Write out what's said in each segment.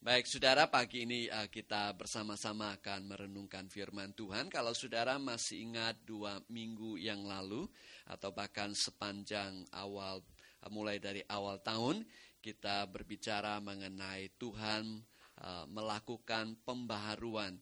Baik, saudara, pagi ini uh, kita bersama-sama akan merenungkan firman Tuhan. Kalau saudara masih ingat dua minggu yang lalu, atau bahkan sepanjang awal, uh, mulai dari awal tahun, kita berbicara mengenai Tuhan uh, melakukan pembaharuan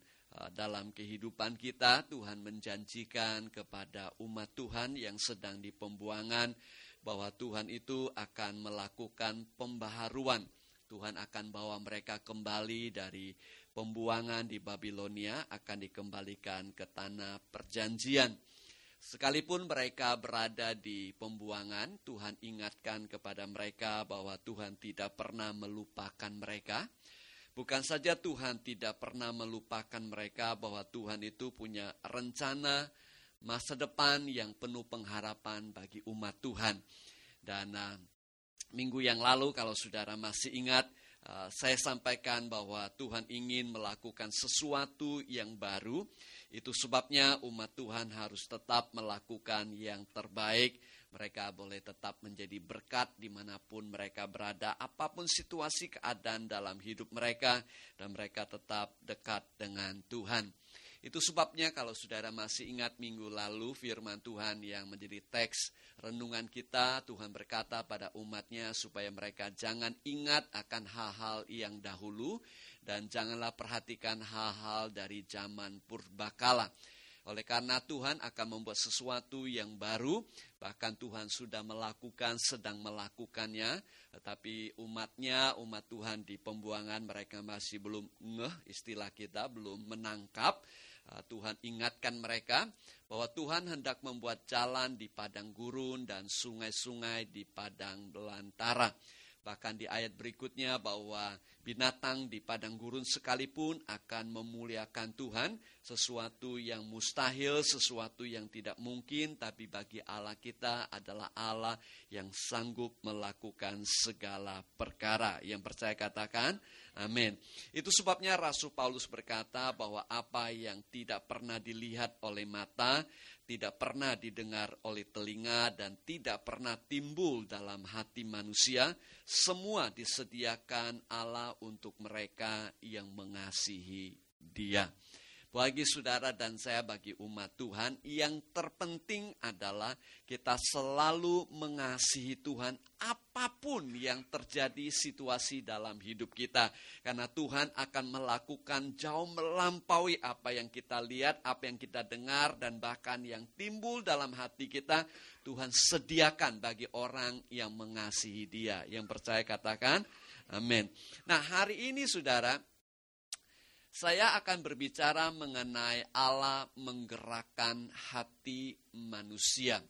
dalam kehidupan kita. Tuhan menjanjikan kepada umat Tuhan yang sedang di pembuangan bahwa Tuhan itu akan melakukan pembaharuan Tuhan akan bawa mereka kembali dari pembuangan di Babilonia, akan dikembalikan ke tanah perjanjian. Sekalipun mereka berada di pembuangan, Tuhan ingatkan kepada mereka bahwa Tuhan tidak pernah melupakan mereka. Bukan saja Tuhan tidak pernah melupakan mereka, bahwa Tuhan itu punya rencana masa depan yang penuh pengharapan bagi umat Tuhan. Dan uh, minggu yang lalu kalau saudara masih ingat uh, saya sampaikan bahwa Tuhan ingin melakukan sesuatu yang baru. Itu sebabnya umat Tuhan harus tetap melakukan yang terbaik. Mereka boleh tetap menjadi berkat di mana pun mereka berada, apa pun situasi keadaan dalam hidup mereka, dan mereka tetap dekat dengan Tuhan. Itu sebabnya kalau saudara masih ingat minggu lalu firman Tuhan yang menjadi teks renungan kita, Tuhan berkata pada umatnya supaya mereka jangan ingat akan hal-hal yang dahulu dan janganlah perhatikan hal-hal dari zaman purbakala. Oleh karena Tuhan akan membuat sesuatu yang baru, bahkan Tuhan sudah melakukan, sedang melakukannya, tetapi umatnya, umat Tuhan di pembuangan mereka masih belum ngeh istilah kita, belum menangkap, Ah, Tuhan ingatkan mereka bahwa Tuhan hendak membuat jalan di padang gurun dan sungai-sungai di padang belantara. Bahkan di ayat berikutnya bahwa binatang di padang gurun sekalipun akan memuliakan Tuhan, sesuatu yang mustahil, sesuatu yang tidak mungkin, tapi bagi Allah kita adalah Allah yang sanggup melakukan segala perkara. Yang percaya katakan, Amin. Itu sebabnya Rasul Paulus berkata bahwa apa yang tidak pernah dilihat oleh mata, tidak pernah didengar oleh telinga, dan tidak pernah timbul dalam hati manusia, semua disediakan Allah untuk mereka yang mengasihi Dia. Bagi saudara dan saya, bagi umat Tuhan, yang terpenting adalah kita selalu mengasihi Tuhan apa pun yang terjadi situasi dalam hidup kita. Karena Tuhan akan melakukan jauh melampaui apa yang kita lihat, apa yang kita dengar, dan bahkan yang timbul dalam hati kita. Tuhan sediakan bagi orang yang mengasihi dia. Yang percaya katakan, amin. Nah hari ini saudara, saya akan berbicara mengenai Allah menggerakkan hati manusia.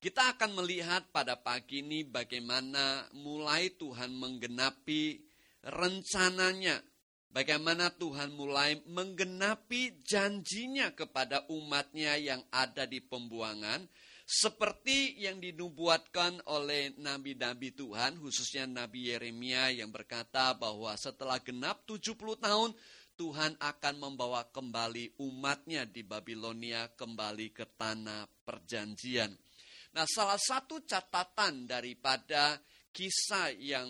Kita akan melihat pada pagi ini bagaimana mulai Tuhan menggenapi rencananya. Bagaimana Tuhan mulai menggenapi janjinya kepada umatnya yang ada di pembuangan seperti yang dinubuatkan oleh nabi-nabi Tuhan, khususnya Nabi Yeremia yang berkata bahwa setelah genap 70 tahun, Tuhan akan membawa kembali umatnya di Babilonia kembali ke tanah perjanjian. Nah, salah satu catatan daripada kisah yang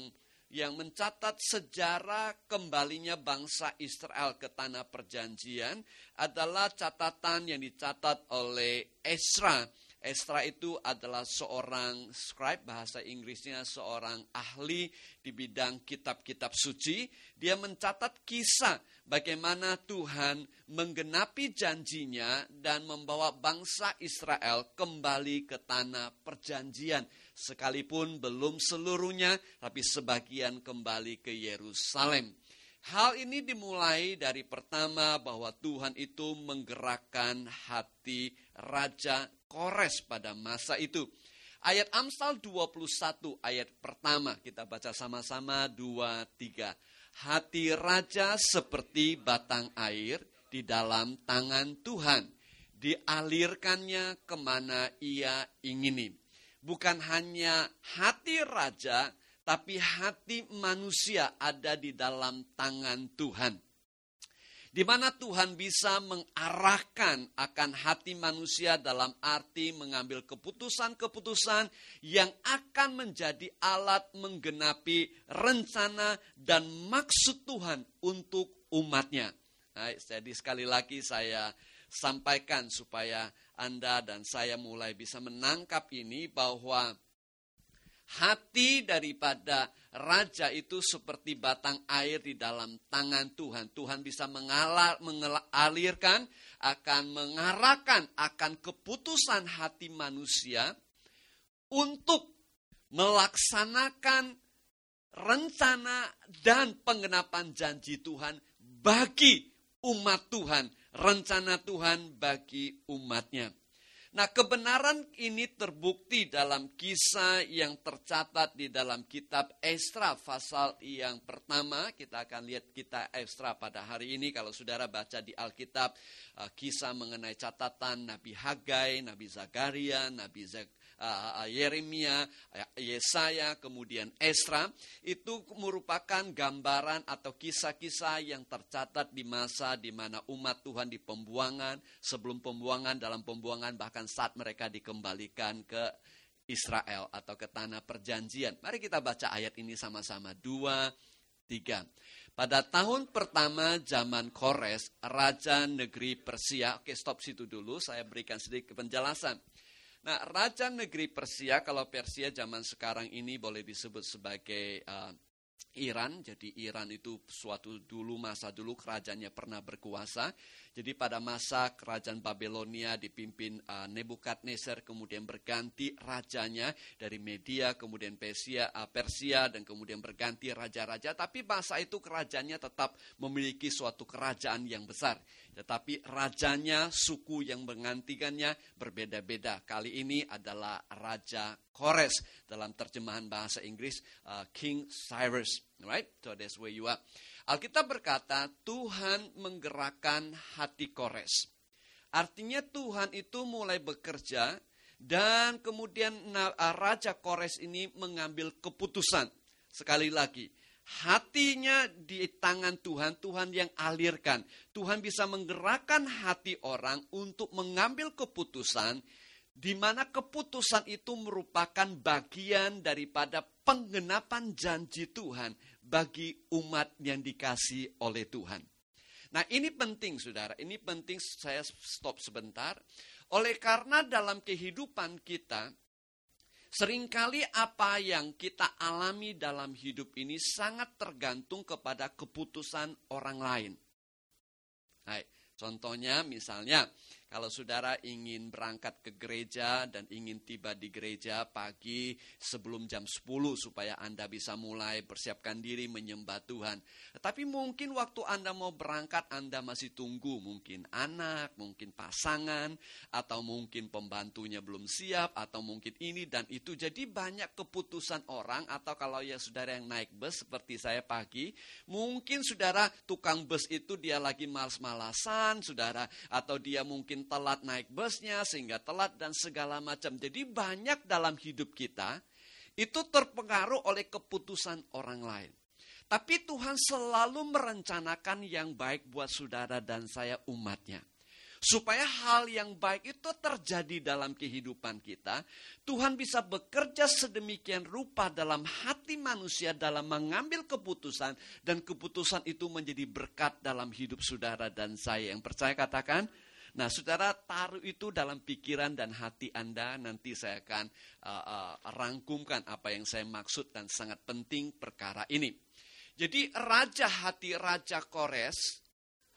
yang mencatat sejarah kembalinya bangsa Israel ke tanah perjanjian adalah catatan yang dicatat oleh Esra Estra itu adalah seorang scribe, bahasa Inggrisnya seorang ahli di bidang kitab-kitab suci. Dia mencatat kisah bagaimana Tuhan menggenapi janjinya dan membawa bangsa Israel kembali ke tanah perjanjian. Sekalipun belum seluruhnya, tapi sebagian kembali ke Yerusalem. Hal ini dimulai dari pertama bahwa Tuhan itu menggerakkan hati Raja Kores pada masa itu. Ayat Amsal 21 ayat pertama kita baca sama-sama 2 3. Hati raja seperti batang air di dalam tangan Tuhan. Dialirkannya ke mana ia ingini. Bukan hanya hati raja, tapi hati manusia ada di dalam tangan Tuhan. Di mana Tuhan bisa mengarahkan akan hati manusia dalam arti mengambil keputusan-keputusan yang akan menjadi alat menggenapi rencana dan maksud Tuhan untuk umatnya. Nah, jadi sekali lagi saya sampaikan supaya Anda dan saya mulai bisa menangkap ini bahwa Hati daripada raja itu seperti batang air di dalam tangan Tuhan. Tuhan bisa mengalar, mengalirkan, akan mengarahkan akan keputusan hati manusia untuk melaksanakan rencana dan pengenapan janji Tuhan bagi umat Tuhan. Rencana Tuhan bagi umatnya. Nah, kebenaran ini terbukti dalam kisah yang tercatat di dalam kitab Esra pasal yang pertama. Kita akan lihat kita Esra pada hari ini kalau saudara baca di Alkitab uh, kisah mengenai catatan Nabi Hagai, Nabi Zakaria, Nabi uh, Yeremia, Yesaya, kemudian Esra, itu merupakan gambaran atau kisah-kisah yang tercatat di masa di mana umat Tuhan di pembuangan, sebelum pembuangan, dalam pembuangan, bahkan saat mereka dikembalikan ke Israel atau ke tanah perjanjian. Mari kita baca ayat ini sama-sama. Dua, tiga. Pada tahun pertama zaman Kores, Raja Negeri Persia. Oke, stop situ dulu. Saya berikan sedikit penjelasan. Nah, raja negeri Persia, kalau Persia zaman sekarang ini boleh disebut sebagai uh, Iran. Jadi Iran itu suatu dulu masa dulu kerajaannya pernah berkuasa. Jadi pada masa kerajaan Babelonia dipimpin uh, Nebukadnezar kemudian berganti rajanya dari Media kemudian Persia, uh, Persia dan kemudian berganti raja-raja tapi masa itu kerajaannya tetap memiliki suatu kerajaan yang besar. Tetapi rajanya, suku yang menggantikannya berbeda-beda. Kali ini adalah Raja Kores dalam terjemahan bahasa Inggris uh, King Cyrus. Right? So that's where you are. Alkitab berkata, Tuhan menggerakkan hati Kores. Artinya Tuhan itu mulai bekerja dan kemudian Raja Kores ini mengambil keputusan. Sekali lagi, hatinya di tangan Tuhan, Tuhan yang alirkan. Tuhan bisa menggerakkan hati orang untuk mengambil keputusan di mana keputusan itu merupakan bagian daripada penggenapan janji Tuhan bagi umat yang dikasih oleh Tuhan. Nah ini penting saudara, ini penting saya stop sebentar. Oleh karena dalam kehidupan kita, sering kali apa yang kita alami dalam hidup ini sangat tergantung kepada keputusan orang lain. Hai, contohnya misalnya, kalau saudara ingin berangkat ke gereja dan ingin tiba di gereja pagi sebelum jam 10 supaya Anda bisa mulai persiapkan diri menyembah Tuhan. Tapi mungkin waktu Anda mau berangkat Anda masih tunggu mungkin anak, mungkin pasangan, atau mungkin pembantunya belum siap, atau mungkin ini dan itu. Jadi banyak keputusan orang atau kalau ya saudara yang naik bus seperti saya pagi, mungkin saudara tukang bus itu dia lagi malas-malasan, saudara, atau dia mungkin telat naik busnya sehingga telat dan segala macam. Jadi banyak dalam hidup kita itu terpengaruh oleh keputusan orang lain. Tapi Tuhan selalu merencanakan yang baik buat saudara dan saya umatnya. Supaya hal yang baik itu terjadi dalam kehidupan kita, Tuhan bisa bekerja sedemikian rupa dalam hati manusia dalam mengambil keputusan dan keputusan itu menjadi berkat dalam hidup saudara dan saya. Yang percaya katakan, Nah, saudara taruh itu dalam pikiran dan hati Anda. Nanti saya akan uh, uh, rangkumkan apa yang saya maksud dan sangat penting perkara ini. Jadi raja hati Raja Kores,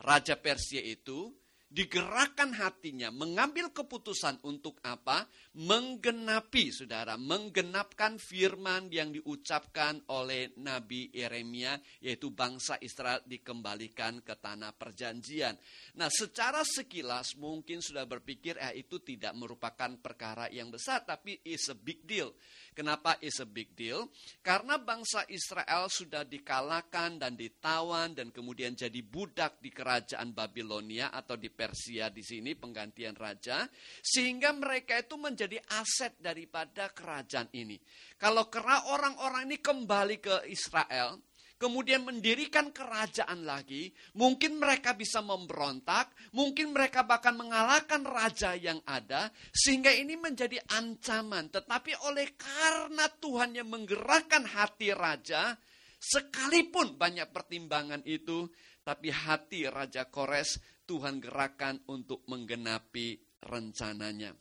Raja Persia itu digerakkan hatinya, mengambil keputusan untuk apa? Menggenapi, saudara, menggenapkan firman yang diucapkan oleh Nabi Yeremia, yaitu bangsa Israel dikembalikan ke tanah perjanjian. Nah, secara sekilas mungkin sudah berpikir, eh itu tidak merupakan perkara yang besar, tapi is a big deal. Kenapa is a big deal? Karena bangsa Israel sudah dikalahkan dan ditawan dan kemudian jadi budak di kerajaan Babilonia atau di Persia di sini penggantian raja sehingga mereka itu menjadi aset daripada kerajaan ini. Kalau kera orang-orang ini kembali ke Israel, kemudian mendirikan kerajaan lagi, mungkin mereka bisa memberontak, mungkin mereka bahkan mengalahkan raja yang ada, sehingga ini menjadi ancaman. Tetapi oleh karena Tuhan yang menggerakkan hati raja, sekalipun banyak pertimbangan itu, tapi hati Raja Kores Tuhan gerakan untuk menggenapi rencananya.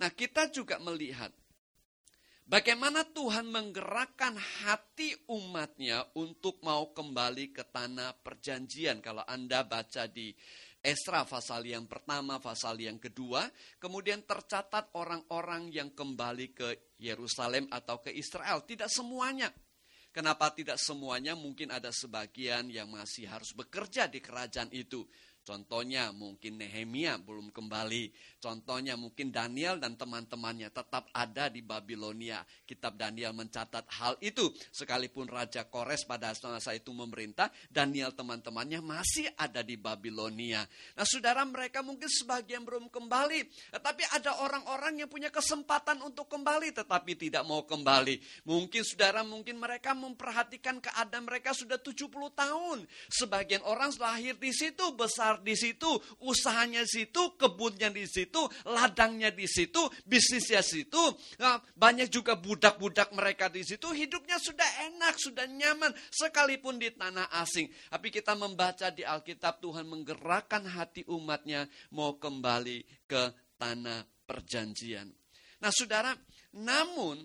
Nah kita juga melihat Bagaimana Tuhan menggerakkan hati umatnya untuk mau kembali ke tanah perjanjian. Kalau Anda baca di Esra pasal yang pertama, pasal yang kedua, kemudian tercatat orang-orang yang kembali ke Yerusalem atau ke Israel. Tidak semuanya. Kenapa tidak semuanya? Mungkin ada sebagian yang masih harus bekerja di kerajaan itu. Contohnya mungkin Nehemia belum kembali. Contohnya mungkin Daniel dan teman-temannya tetap ada di Babilonia. Kitab Daniel mencatat hal itu. Sekalipun Raja Kores pada masa itu memerintah, Daniel teman-temannya masih ada di Babilonia. Nah saudara mereka mungkin sebagian belum kembali. Tetapi ada orang-orang yang punya kesempatan untuk kembali tetapi tidak mau kembali. Mungkin saudara mungkin mereka memperhatikan keadaan mereka sudah 70 tahun. Sebagian orang lahir di situ besar besar di situ, usahanya di situ, kebunnya di situ, ladangnya di situ, bisnisnya di situ. Nah, banyak juga budak-budak mereka di situ, hidupnya sudah enak, sudah nyaman, sekalipun di tanah asing. Tapi kita membaca di Alkitab Tuhan menggerakkan hati umatnya mau kembali ke tanah perjanjian. Nah saudara, namun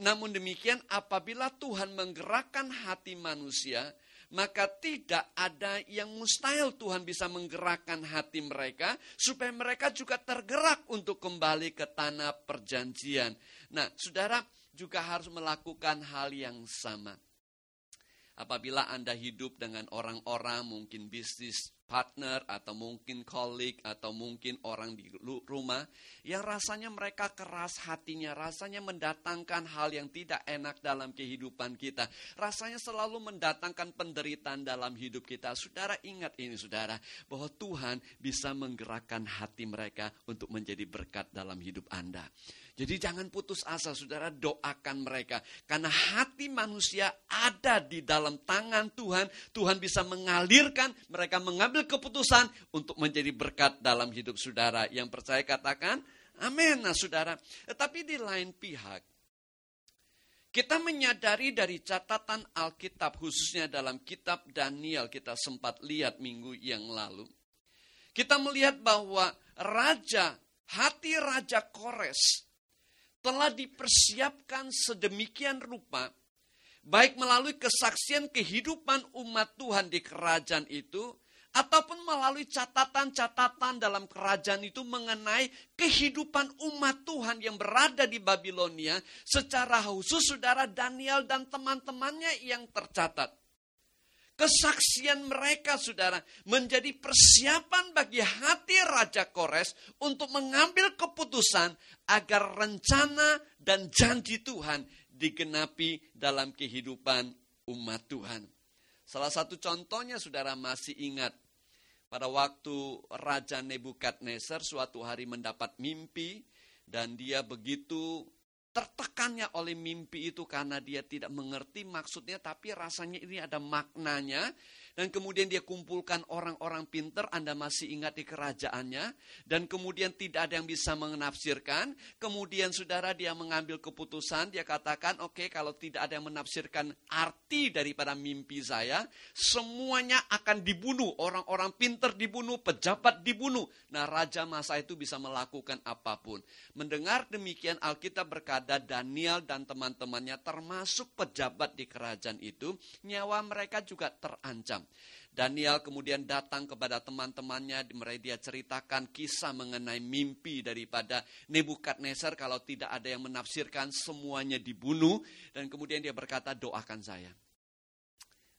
namun demikian apabila Tuhan menggerakkan hati manusia, maka tidak ada yang mustahil Tuhan bisa menggerakkan hati mereka supaya mereka juga tergerak untuk kembali ke tanah perjanjian. Nah, saudara juga harus melakukan hal yang sama. Apabila Anda hidup dengan orang-orang mungkin bisnis partner atau mungkin kolik atau mungkin orang di rumah yang rasanya mereka keras hatinya, rasanya mendatangkan hal yang tidak enak dalam kehidupan kita, rasanya selalu mendatangkan penderitaan dalam hidup kita. Saudara ingat ini saudara, bahwa Tuhan bisa menggerakkan hati mereka untuk menjadi berkat dalam hidup Anda. Jadi jangan putus asa saudara doakan mereka. Karena hati manusia ada di dalam tangan Tuhan. Tuhan bisa mengalirkan mereka mengambil keputusan untuk menjadi berkat dalam hidup saudara. Yang percaya katakan amin. Nah saudara. Tetapi di lain pihak. Kita menyadari dari catatan Alkitab khususnya dalam kitab Daniel kita sempat lihat minggu yang lalu. Kita melihat bahwa raja, hati raja Kores telah dipersiapkan sedemikian rupa, baik melalui kesaksian kehidupan umat Tuhan di kerajaan itu, ataupun melalui catatan-catatan dalam kerajaan itu mengenai kehidupan umat Tuhan yang berada di Babilonia, secara khusus saudara Daniel dan teman-temannya yang tercatat. Kesaksian mereka, saudara, menjadi persiapan bagi hati Raja Kores untuk mengambil keputusan agar rencana dan janji Tuhan digenapi dalam kehidupan umat Tuhan. Salah satu contohnya, saudara masih ingat, pada waktu Raja Nebukadnezar suatu hari mendapat mimpi, dan dia begitu tertekannya oleh mimpi itu karena dia tidak mengerti maksudnya tapi rasanya ini ada maknanya dan kemudian dia kumpulkan orang-orang pinter, Anda masih ingat di kerajaannya, dan kemudian tidak ada yang bisa menafsirkan, kemudian saudara dia mengambil keputusan, dia katakan, oke okay, kalau tidak ada yang menafsirkan arti daripada mimpi saya, semuanya akan dibunuh, orang-orang pinter dibunuh, pejabat dibunuh. Nah raja masa itu bisa melakukan apa pun. Mendengar demikian Alkitab berkata Daniel dan teman-temannya termasuk pejabat di kerajaan itu, nyawa mereka juga terancam. Daniel kemudian datang kepada teman-temannya, mereka dia ceritakan kisah mengenai mimpi daripada Nebukadnezar. Kalau tidak ada yang menafsirkan semuanya dibunuh. Dan kemudian dia berkata doakan saya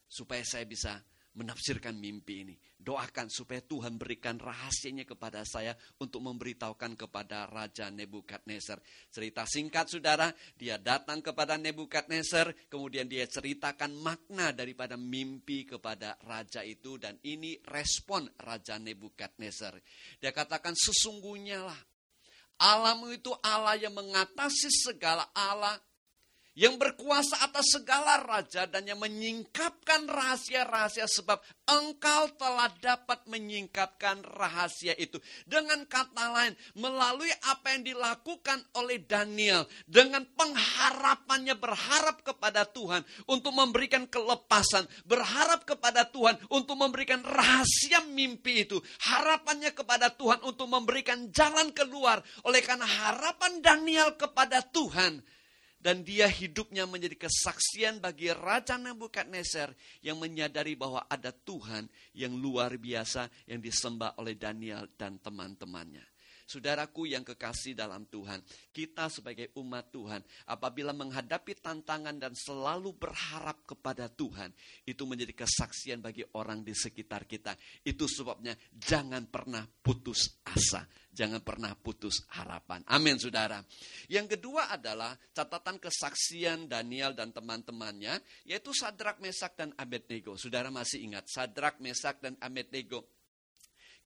supaya saya bisa menafsirkan mimpi ini. Doakan supaya Tuhan berikan rahasianya kepada saya untuk memberitahukan kepada Raja Nebukadnezar. Cerita singkat saudara, dia datang kepada Nebukadnezar, kemudian dia ceritakan makna daripada mimpi kepada Raja itu dan ini respon Raja Nebukadnezar. Dia katakan sesungguhnya lah, Allahmu itu Allah yang mengatasi segala Allah yang berkuasa atas segala raja dan yang menyingkapkan rahasia-rahasia sebab engkau telah dapat menyingkapkan rahasia itu. Dengan kata lain, melalui apa yang dilakukan oleh Daniel dengan pengharapannya berharap kepada Tuhan untuk memberikan kelepasan, berharap kepada Tuhan untuk memberikan rahasia mimpi itu, harapannya kepada Tuhan untuk memberikan jalan keluar oleh karena harapan Daniel kepada Tuhan dan dia hidupnya menjadi kesaksian bagi Raja Nebukadnezar yang menyadari bahwa ada Tuhan yang luar biasa yang disembah oleh Daniel dan teman-temannya. Saudaraku yang kekasih dalam Tuhan, kita sebagai umat Tuhan, apabila menghadapi tantangan dan selalu berharap kepada Tuhan, itu menjadi kesaksian bagi orang di sekitar kita. Itu sebabnya jangan pernah putus asa, jangan pernah putus harapan. Amin, saudara. Yang kedua adalah catatan kesaksian Daniel dan teman-temannya, yaitu Sadrak, Mesak, dan Abednego. Saudara masih ingat, Sadrak, Mesak, dan Abednego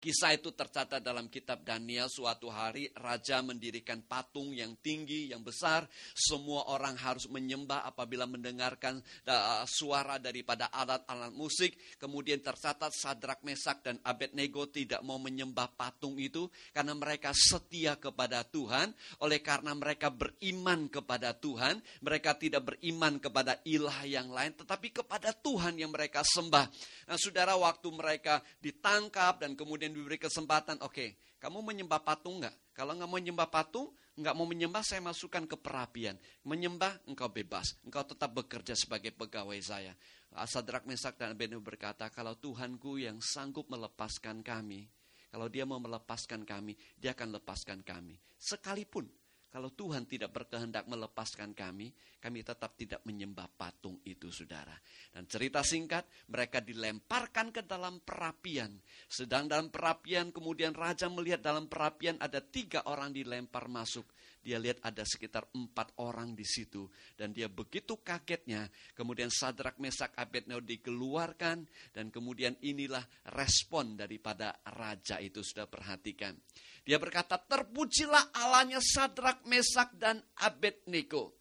Kisah itu tercatat dalam kitab Daniel suatu hari raja mendirikan patung yang tinggi, yang besar. Semua orang harus menyembah apabila mendengarkan uh, suara daripada alat-alat musik. Kemudian tercatat Sadrak Mesak dan Abednego tidak mau menyembah patung itu karena mereka setia kepada Tuhan. Oleh karena mereka beriman kepada Tuhan, mereka tidak beriman kepada ilah yang lain tetapi kepada Tuhan yang mereka sembah. Nah, Saudara waktu mereka ditangkap dan kemudian yang diberi kesempatan, oke, okay, kamu menyembah patung nggak? Kalau nggak mau menyembah patung, nggak mau menyembah, saya masukkan ke perapian. Menyembah, engkau bebas. Engkau tetap bekerja sebagai pegawai saya. Asadrak Mesak dan Abednego berkata, kalau Tuhanku yang sanggup melepaskan kami, kalau dia mau melepaskan kami, dia akan lepaskan kami. Sekalipun kalau Tuhan tidak berkehendak melepaskan kami, kami tetap tidak menyembah patung itu, saudara. Dan cerita singkat, mereka dilemparkan ke dalam perapian. Sedang dalam perapian, kemudian raja melihat dalam perapian ada tiga orang dilempar masuk. Dia lihat ada sekitar empat orang di situ. Dan dia begitu kagetnya. Kemudian Sadrak Mesak Abednego dikeluarkan. Dan kemudian inilah respon daripada raja itu. Sudah perhatikan. Dia berkata, terpujilah Allahnya Sadrak, Mesak, dan Abednego.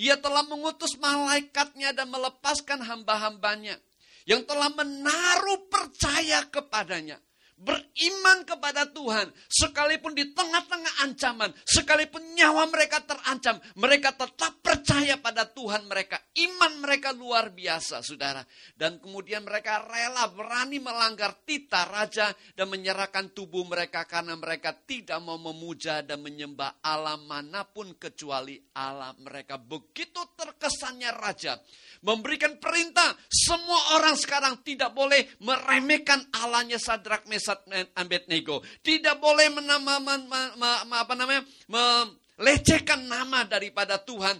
Ia telah mengutus malaikatnya dan melepaskan hamba-hambanya. Yang telah menaruh percaya kepadanya beriman kepada Tuhan, sekalipun di tengah-tengah ancaman, sekalipun nyawa mereka terancam, mereka tetap percaya pada Tuhan mereka. Iman mereka luar biasa, saudara. Dan kemudian mereka rela berani melanggar tita raja dan menyerahkan tubuh mereka karena mereka tidak mau memuja dan menyembah Allah mana pun kecuali Allah mereka. Begitu terkesannya raja memberikan perintah. Semua orang sekarang tidak boleh meremehkan Allahnya Sadrak Mesat Abednego. Tidak boleh menama, apa namanya, lecehkan nama daripada Tuhan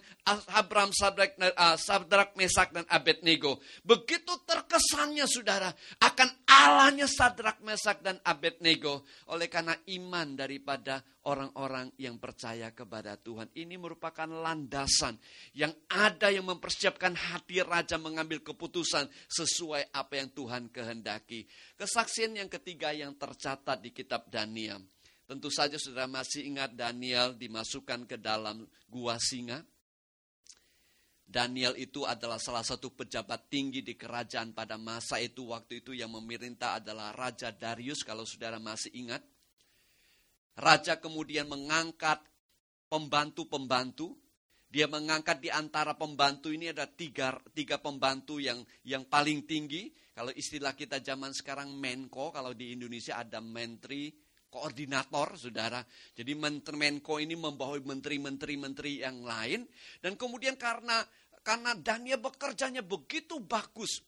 Abraham, Sadrak, Sadrak, Mesak, dan Abednego. Begitu terkesannya saudara akan Allahnya Sadrak, Mesak, dan Abednego. Oleh karena iman daripada orang-orang yang percaya kepada Tuhan. Ini merupakan landasan yang ada yang mempersiapkan hati raja mengambil keputusan sesuai apa yang Tuhan kehendaki. Kesaksian yang ketiga yang tercatat di kitab Daniel Tentu saja saudara masih ingat Daniel dimasukkan ke dalam gua singa. Daniel itu adalah salah satu pejabat tinggi di kerajaan pada masa itu. Waktu itu yang memerintah adalah Raja Darius kalau saudara masih ingat. Raja kemudian mengangkat pembantu-pembantu. Dia mengangkat di antara pembantu ini ada tiga, tiga pembantu yang yang paling tinggi. Kalau istilah kita zaman sekarang Menko, kalau di Indonesia ada Menteri, koordinator, saudara. Jadi menteri Menko ini membawa menteri-menteri-menteri yang lain. Dan kemudian karena karena Daniel bekerjanya begitu bagus,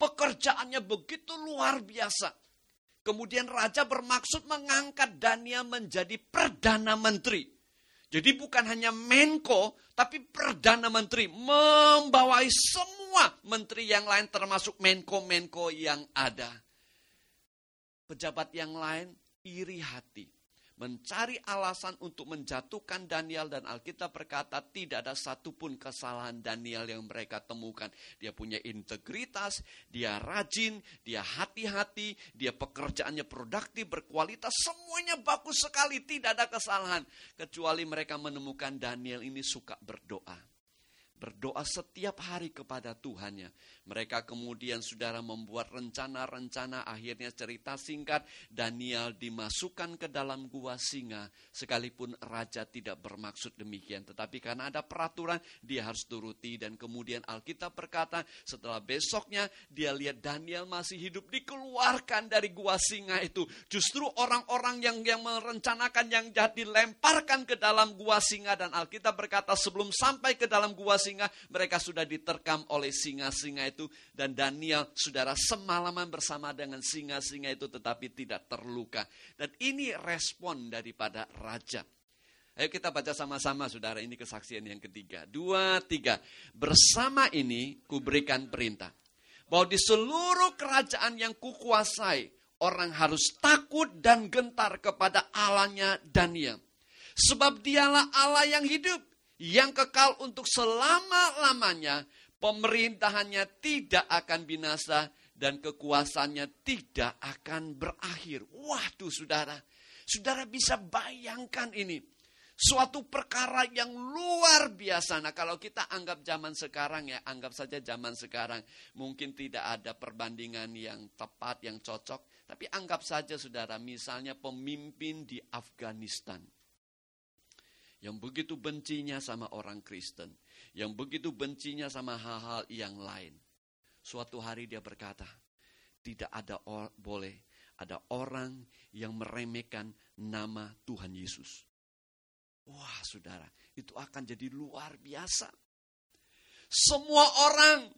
pekerjaannya begitu luar biasa. Kemudian raja bermaksud mengangkat Daniel menjadi perdana menteri. Jadi bukan hanya Menko, tapi perdana menteri membawai semua menteri yang lain termasuk Menko-Menko yang ada. Pejabat yang lain iri hati, mencari alasan untuk menjatuhkan Daniel dan Alkitab berkata tidak ada satupun kesalahan Daniel yang mereka temukan. Dia punya integritas, dia rajin, dia hati-hati, dia pekerjaannya produktif, berkualitas, semuanya bagus sekali, tidak ada kesalahan. Kecuali mereka menemukan Daniel ini suka berdoa. Berdoa setiap hari kepada Tuhannya. Mereka kemudian saudara membuat rencana-rencana akhirnya cerita singkat Daniel dimasukkan ke dalam gua singa sekalipun raja tidak bermaksud demikian. Tetapi karena ada peraturan dia harus turuti dan kemudian Alkitab berkata setelah besoknya dia lihat Daniel masih hidup dikeluarkan dari gua singa itu. Justru orang-orang yang yang merencanakan yang jahat dilemparkan ke dalam gua singa dan Alkitab berkata sebelum sampai ke dalam gua singa singa, mereka sudah diterkam oleh singa-singa itu. Dan Daniel, saudara, semalaman bersama dengan singa-singa itu tetapi tidak terluka. Dan ini respon daripada raja. Ayo kita baca sama-sama saudara, ini kesaksian yang ketiga. Dua, tiga. Bersama ini kuberikan perintah. Bahwa di seluruh kerajaan yang kukuasai, orang harus takut dan gentar kepada Allahnya Daniel. Sebab dialah Allah yang hidup yang kekal untuk selama-lamanya, pemerintahannya tidak akan binasa dan kekuasaannya tidak akan berakhir. Waduh saudara, saudara bisa bayangkan ini. Suatu perkara yang luar biasa. Nah kalau kita anggap zaman sekarang ya, anggap saja zaman sekarang. Mungkin tidak ada perbandingan yang tepat, yang cocok. Tapi anggap saja saudara, misalnya pemimpin di Afghanistan yang begitu bencinya sama orang Kristen, yang begitu bencinya sama hal-hal yang lain. Suatu hari dia berkata, tidak ada or, boleh ada orang yang meremehkan nama Tuhan Yesus. Wah, saudara, itu akan jadi luar biasa. Semua orang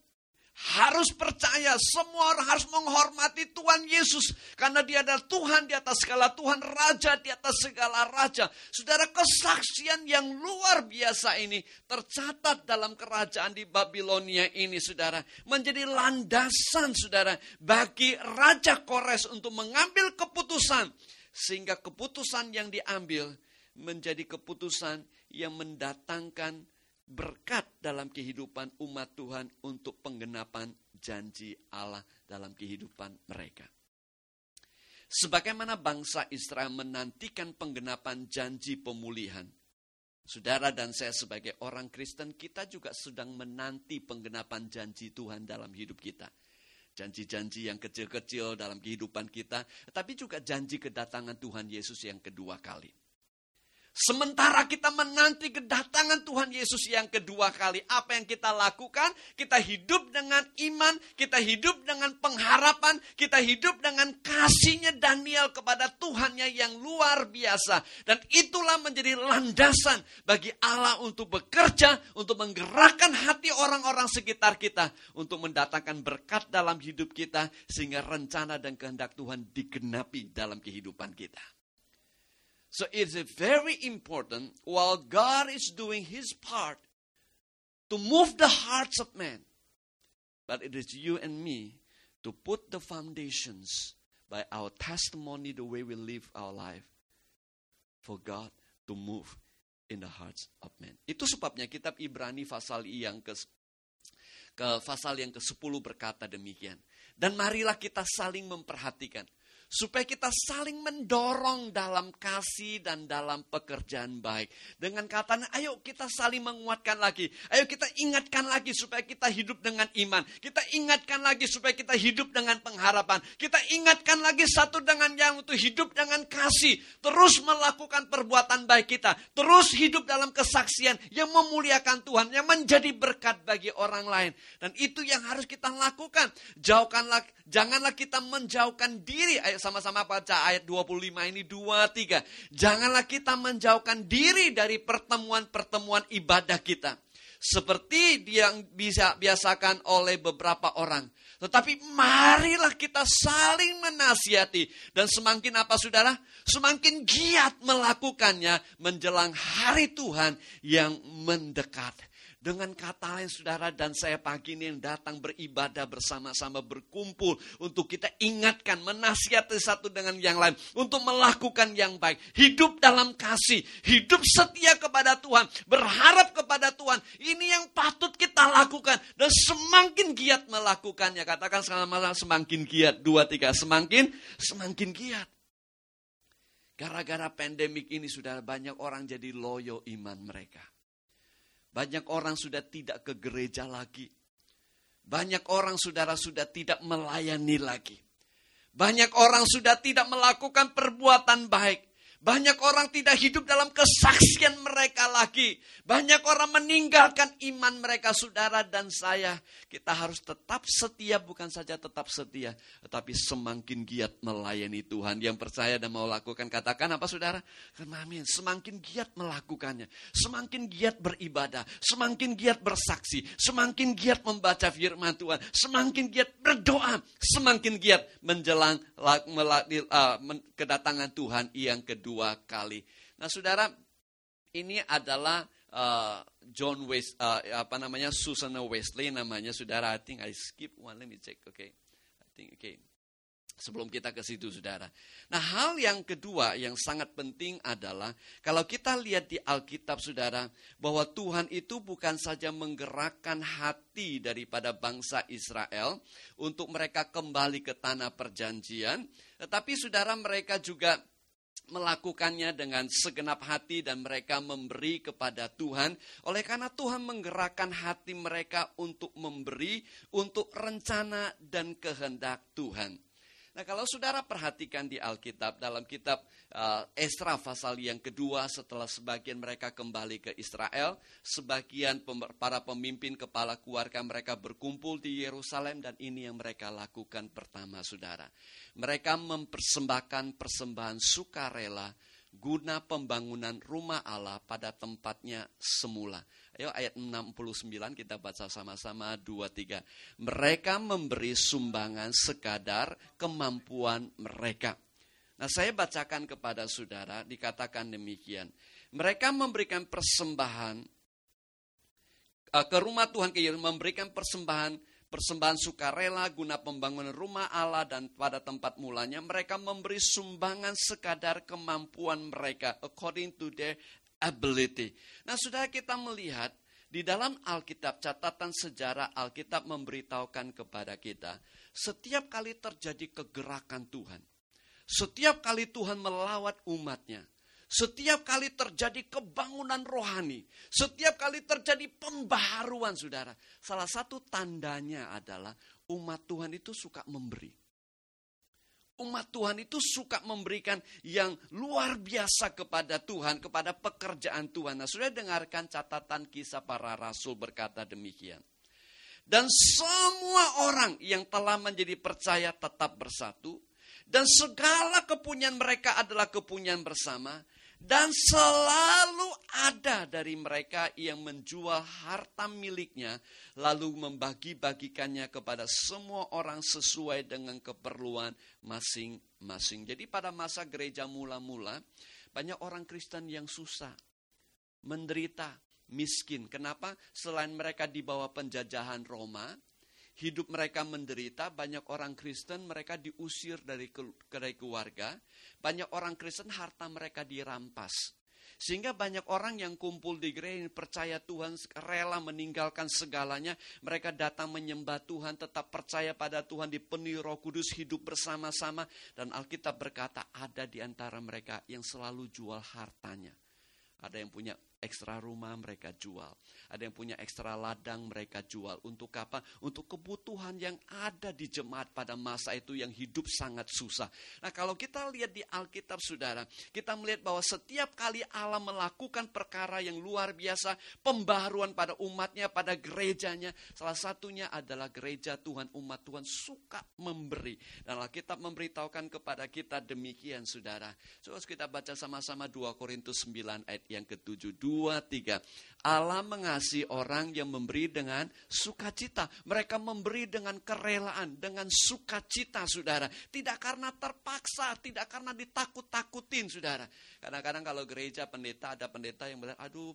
harus percaya, semua orang harus menghormati Tuhan Yesus. Karena dia adalah Tuhan di atas segala Tuhan, Raja di atas segala Raja. Saudara, kesaksian yang luar biasa ini tercatat dalam kerajaan di Babilonia ini, saudara. Menjadi landasan, saudara, bagi Raja Kores untuk mengambil keputusan. Sehingga keputusan yang diambil menjadi keputusan yang mendatangkan berkat dalam kehidupan umat Tuhan untuk penggenapan janji Allah dalam kehidupan mereka. Sebagaimana bangsa Israel menantikan penggenapan janji pemulihan, saudara dan saya sebagai orang Kristen, kita juga sedang menanti penggenapan janji Tuhan dalam hidup kita. Janji-janji yang kecil-kecil dalam kehidupan kita, tapi juga janji kedatangan Tuhan Yesus yang kedua kali. Sementara kita menanti kedatangan Tuhan Yesus yang kedua kali, apa yang kita lakukan? Kita hidup dengan iman, kita hidup dengan pengharapan, kita hidup dengan kasihnya Daniel kepada Tuhannya yang luar biasa. Dan itulah menjadi landasan bagi Allah untuk bekerja, untuk menggerakkan hati orang-orang sekitar kita, untuk mendatangkan berkat dalam hidup kita, sehingga rencana dan kehendak Tuhan digenapi dalam kehidupan kita. So it's very important while God is doing his part to move the hearts of men. But it is you and me to put the foundations by our testimony, the way we live our life, for God to move in the hearts of men. Itu sebabnya kitab Ibrani pasal yang ke, ke pasal yang ke-10 berkata demikian. Dan marilah kita saling memperhatikan supaya kita saling mendorong dalam kasih dan dalam pekerjaan baik. Dengan katanya, ayo kita saling menguatkan lagi. Ayo kita ingatkan lagi supaya kita hidup dengan iman. Kita ingatkan lagi supaya kita hidup dengan pengharapan. Kita ingatkan lagi satu dengan yang untuk hidup dengan kasih. Terus melakukan perbuatan baik kita. Terus hidup dalam kesaksian yang memuliakan Tuhan. Yang menjadi berkat bagi orang lain. Dan itu yang harus kita lakukan. Jauhkanlah, janganlah kita menjauhkan diri. Ayo sama-sama baca ayat 25 ini 23. Janganlah kita menjauhkan diri dari pertemuan-pertemuan ibadah kita. Seperti yang bisa biasakan oleh beberapa orang. Tetapi marilah kita saling menasihati. Dan semakin apa saudara? Semakin giat melakukannya menjelang hari Tuhan yang mendekat. Dengan kata lain saudara dan saya pagi ini yang datang beribadah bersama-sama berkumpul. Untuk kita ingatkan, menasihati satu dengan yang lain. Untuk melakukan yang baik. Hidup dalam kasih. Hidup setia kepada Tuhan. Berharap kepada Tuhan. Ini yang patut kita lakukan. Dan semakin giat melakukannya. Katakan selama semakin giat. Dua, tiga. Semakin, semakin giat. Gara-gara pandemik ini sudah banyak orang jadi loyo iman mereka. Banyak orang sudah tidak ke gereja lagi. Banyak orang saudara sudah tidak melayani lagi. Banyak orang sudah tidak melakukan perbuatan baik. Banyak orang tidak hidup dalam kesaksian mereka lagi. Banyak orang meninggalkan iman mereka, saudara dan saya. Kita harus tetap setia, bukan saja tetap setia, tetapi semakin giat melayani Tuhan. Yang percaya dan mau lakukan, katakan apa saudara? Amin. Semakin giat melakukannya, semakin giat beribadah, semakin giat bersaksi, semakin giat membaca firman Tuhan, semakin giat berdoa, semakin giat menjelang uh, kedatangan Tuhan yang kedua dua kali. Nah, saudara, ini adalah uh, John West, uh, apa namanya Susanna Wesley namanya, saudara. I think I skip one, let me check, okay. I think, okay. Sebelum kita ke situ, saudara. Nah, hal yang kedua yang sangat penting adalah kalau kita lihat di Alkitab, saudara, bahwa Tuhan itu bukan saja menggerakkan hati daripada bangsa Israel untuk mereka kembali ke tanah perjanjian, tetapi saudara mereka juga melakukannya dengan segenap hati dan mereka memberi kepada Tuhan. Oleh karena Tuhan menggerakkan hati mereka untuk memberi untuk rencana dan kehendak Tuhan. Nah kalau saudara perhatikan di Alkitab, dalam kitab uh, Esra pasal yang kedua setelah sebagian mereka kembali ke Israel, sebagian para pemimpin kepala keluarga mereka berkumpul di Yerusalem dan ini yang mereka lakukan pertama saudara. Mereka mempersembahkan persembahan sukarela guna pembangunan rumah Allah pada tempatnya semula. Ayo ayat 69 kita baca sama-sama 2 3. Mereka memberi sumbangan sekadar kemampuan mereka. Nah, saya bacakan kepada saudara dikatakan demikian. Mereka memberikan persembahan uh, ke rumah Tuhan ke memberikan persembahan persembahan sukarela guna pembangunan rumah Allah dan pada tempat mulanya mereka memberi sumbangan sekadar kemampuan mereka according to their ability. Nah, sudah kita melihat di dalam Alkitab, catatan sejarah Alkitab memberitahukan kepada kita, setiap kali terjadi kegerakan Tuhan, setiap kali Tuhan melawat umatnya, setiap kali terjadi kebangunan rohani, setiap kali terjadi pembaharuan, saudara. Salah satu tandanya adalah umat Tuhan itu suka memberi umat Tuhan itu suka memberikan yang luar biasa kepada Tuhan, kepada pekerjaan Tuhan. Nah, sudah dengarkan catatan kisah para rasul berkata demikian. Dan semua orang yang telah menjadi percaya tetap bersatu. Dan segala kepunyaan mereka adalah kepunyaan bersama. Dan selalu ada dari mereka yang menjual harta miliknya, lalu membagi-bagikannya kepada semua orang sesuai dengan keperluan masing-masing. Jadi pada masa gereja mula-mula, banyak orang Kristen yang susah, menderita, miskin. Kenapa? Selain mereka di bawah penjajahan Roma, hidup mereka menderita, banyak orang Kristen mereka diusir dari keluarga, banyak orang Kristen harta mereka dirampas. Sehingga banyak orang yang kumpul di gereja percaya Tuhan rela meninggalkan segalanya. Mereka datang menyembah Tuhan, tetap percaya pada Tuhan, dipenuhi roh kudus, hidup bersama-sama. Dan Alkitab berkata ada di antara mereka yang selalu jual hartanya. Ada yang punya ekstra rumah mereka jual. Ada yang punya ekstra ladang mereka jual. Untuk apa? Untuk kebutuhan yang ada di jemaat pada masa itu yang hidup sangat susah. Nah kalau kita lihat di Alkitab saudara, kita melihat bahwa setiap kali Allah melakukan perkara yang luar biasa, pembaruan pada umatnya, pada gerejanya, salah satunya adalah gereja Tuhan, umat Tuhan suka memberi. Dan Alkitab memberitahukan kepada kita demikian saudara. So, kita baca sama-sama 2 Korintus 9 ayat yang ke-7 dua, tiga. Allah mengasihi orang yang memberi dengan sukacita. Mereka memberi dengan kerelaan, dengan sukacita, saudara. Tidak karena terpaksa, tidak karena ditakut-takutin, saudara. Kadang-kadang kalau gereja pendeta, ada pendeta yang bilang, aduh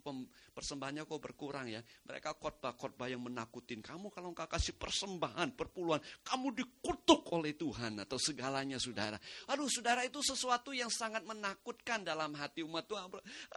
persembahannya kok berkurang ya. Mereka khotbah-khotbah yang menakutin. Kamu kalau nggak kasih persembahan, perpuluhan, kamu dikutuk oleh Tuhan atau segalanya, saudara. Aduh, saudara itu sesuatu yang sangat menakutkan dalam hati umat Tuhan.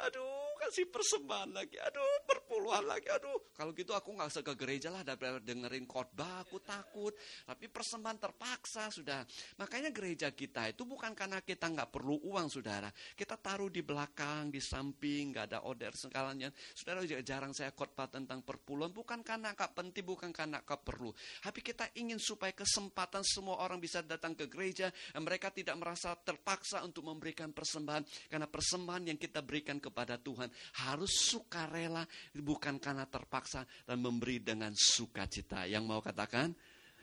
Aduh, kasih persembahan lagi, aduh perpuluhan lagi, aduh kalau gitu aku nggak usah ke gereja lah daripada dengerin khotbah, aku takut. Tapi persembahan terpaksa sudah. Makanya gereja kita itu bukan karena kita nggak perlu uang saudara, kita taruh di belakang, di samping, nggak ada order sekalanya. Saudara jarang saya khotbah tentang perpuluhan, bukan karena kak penting, bukan karena kak perlu. Tapi kita ingin supaya kesempatan semua orang bisa datang ke gereja, dan mereka tidak merasa terpaksa untuk memberikan persembahan, karena persembahan yang kita berikan kepada Tuhan harus sukarela, bukan karena terpaksa dan memberi dengan sukacita. Yang mau katakan?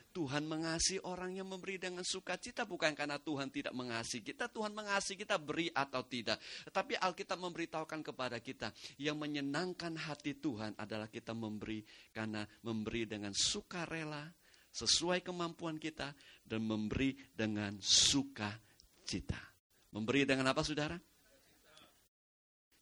Tuhan mengasihi orang yang memberi dengan sukacita bukan karena Tuhan tidak mengasihi kita, Tuhan mengasihi kita beri atau tidak. Tetapi Alkitab memberitahukan kepada kita yang menyenangkan hati Tuhan adalah kita memberi karena memberi dengan sukarela sesuai kemampuan kita dan memberi dengan sukacita. Memberi dengan apa Saudara?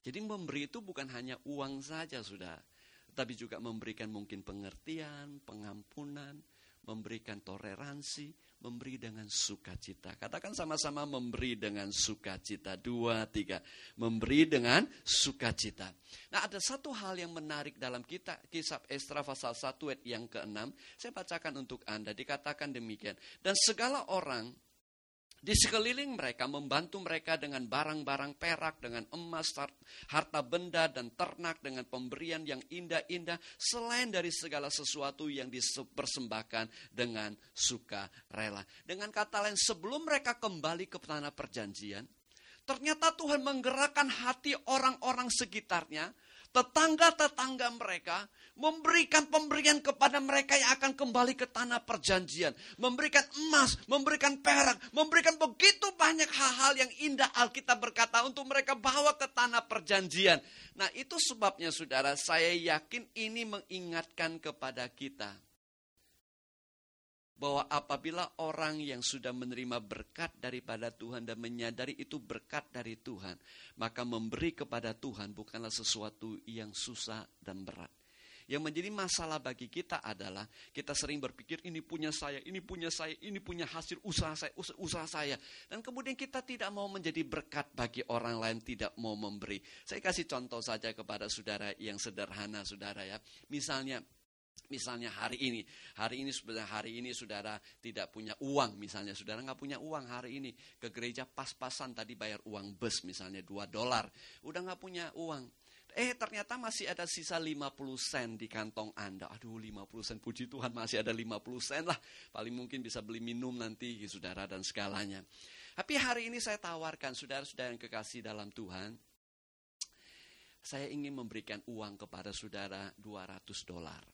Jadi memberi itu bukan hanya uang saja, Saudara, tapi juga memberikan mungkin pengertian, pengampunan, memberikan toleransi, memberi dengan sukacita. Katakan sama-sama memberi dengan sukacita. Dua, tiga. Memberi dengan sukacita. Nah ada satu hal yang menarik dalam kita, kisah Estra pasal 1 ayat yang ke-6. Saya bacakan untuk Anda. Dikatakan demikian. Dan segala orang di sekeliling mereka membantu mereka dengan barang-barang perak, dengan emas, harta benda, dan ternak, dengan pemberian yang indah-indah, selain dari segala sesuatu yang dipersembahkan dengan suka rela. Dengan kata lain, sebelum mereka kembali ke tanah perjanjian, ternyata Tuhan menggerakkan hati orang-orang sekitarnya tetangga-tetangga mereka memberikan pemberian kepada mereka yang akan kembali ke tanah perjanjian. Memberikan emas, memberikan perak, memberikan begitu banyak hal-hal yang indah Alkitab berkata untuk mereka bawa ke tanah perjanjian. Nah itu sebabnya saudara saya yakin ini mengingatkan kepada kita bahwa apabila orang yang sudah menerima berkat daripada Tuhan dan menyadari itu berkat dari Tuhan, maka memberi kepada Tuhan bukanlah sesuatu yang susah dan berat. Yang menjadi masalah bagi kita adalah kita sering berpikir ini punya saya, ini punya saya, ini punya hasil usaha saya, usaha saya. Dan kemudian kita tidak mau menjadi berkat bagi orang lain, tidak mau memberi. Saya kasih contoh saja kepada saudara yang sederhana, saudara ya. Misalnya Misalnya hari ini, hari ini sebenarnya hari ini saudara tidak punya uang, misalnya saudara nggak punya uang hari ini ke gereja pas-pasan tadi bayar uang bus misalnya 2 dolar, udah nggak punya uang. Eh ternyata masih ada sisa 50 sen di kantong Anda. Aduh 50 sen puji Tuhan masih ada 50 sen lah. Paling mungkin bisa beli minum nanti saudara dan segalanya. Tapi hari ini saya tawarkan saudara-saudara yang kekasih dalam Tuhan. Saya ingin memberikan uang kepada saudara 200 dolar.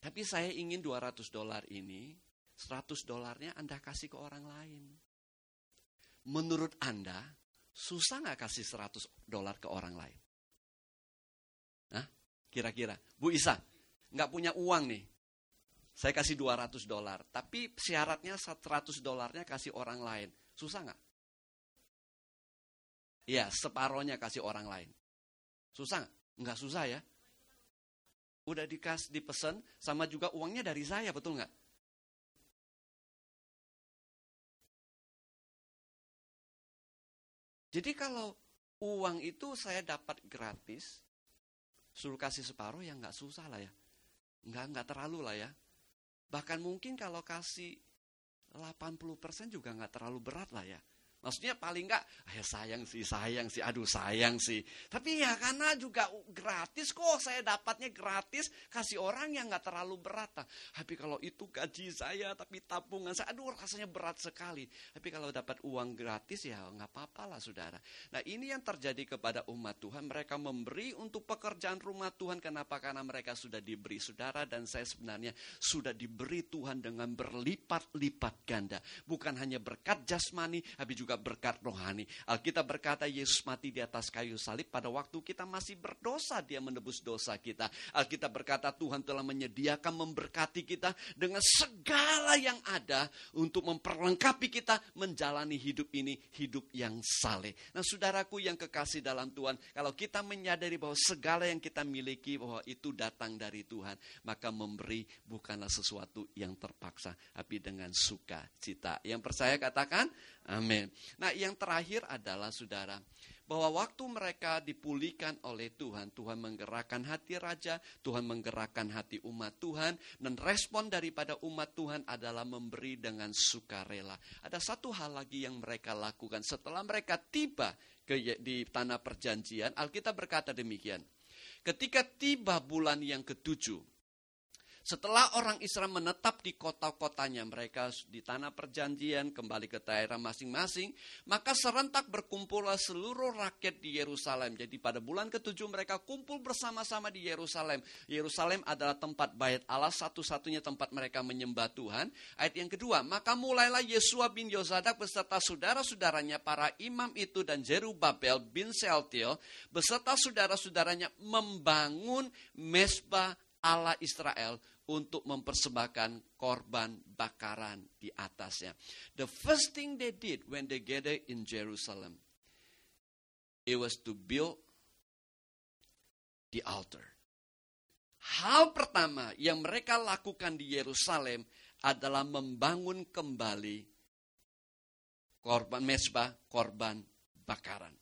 Tapi saya ingin 200 dolar ini, 100 dolarnya Anda kasih ke orang lain. Menurut Anda, susah nggak kasih 100 dolar ke orang lain? Nah, kira-kira. Bu Isa, nggak punya uang nih. Saya kasih 200 dolar, tapi syaratnya 100 dolarnya kasih orang lain. Susah nggak? Iya, separohnya kasih orang lain. Susah nggak? Nggak susah ya udah dikas dipesan sama juga uangnya dari saya betul nggak? Jadi kalau uang itu saya dapat gratis, suruh kasih separuh ya nggak susah lah ya, nggak nggak terlalu lah ya. Bahkan mungkin kalau kasih 80% juga nggak terlalu berat lah ya. Maksudnya paling enggak, ya sayang sih, sayang sih, aduh sayang sih. Tapi ya karena juga gratis kok, saya dapatnya gratis, kasih orang yang enggak terlalu berat. Tapi kalau itu gaji saya, tapi tabungan saya, aduh rasanya berat sekali. Tapi kalau dapat uang gratis ya enggak apa-apa lah saudara. Nah ini yang terjadi kepada umat Tuhan, mereka memberi untuk pekerjaan rumah Tuhan. Kenapa? Karena mereka sudah diberi saudara dan saya sebenarnya sudah diberi Tuhan dengan berlipat-lipat ganda. Bukan hanya berkat jasmani, tapi juga berkat rohani. Alkitab berkata Yesus mati di atas kayu salib pada waktu kita masih berdosa dia menebus dosa kita. Alkitab berkata Tuhan telah menyediakan memberkati kita dengan segala yang ada untuk memperlengkapi kita menjalani hidup ini hidup yang saleh. Nah, saudaraku yang kekasih dalam Tuhan, kalau kita menyadari bahwa segala yang kita miliki bahwa itu datang dari Tuhan, maka memberi bukanlah sesuatu yang terpaksa, tapi dengan sukacita. Yang percaya katakan, amin. Nah, yang terakhir adalah saudara, bahwa waktu mereka dipulihkan oleh Tuhan, Tuhan menggerakkan hati raja, Tuhan menggerakkan hati umat Tuhan, dan respon daripada umat Tuhan adalah memberi dengan sukarela. Ada satu hal lagi yang mereka lakukan setelah mereka tiba ke, di tanah perjanjian, Alkitab berkata demikian. Ketika tiba bulan yang ketujuh, setelah orang Israel menetap di kota-kotanya, mereka di tanah perjanjian kembali ke daerah masing-masing, maka serentak berkumpullah seluruh rakyat di Yerusalem. Jadi pada bulan ketujuh mereka kumpul bersama-sama di Yerusalem. Yerusalem adalah tempat bait Allah, satu-satunya tempat mereka menyembah Tuhan. Ayat yang kedua, maka mulailah Yesua bin Yozadak beserta saudara-saudaranya, para imam itu dan Jerubabel bin Seltiel, beserta saudara-saudaranya membangun mesbah Allah Israel untuk mempersembahkan korban bakaran di atasnya. The first thing they did when they gathered in Jerusalem, it was to build the altar. Hal pertama yang mereka lakukan di Yerusalem adalah membangun kembali korban mesbah, korban bakaran.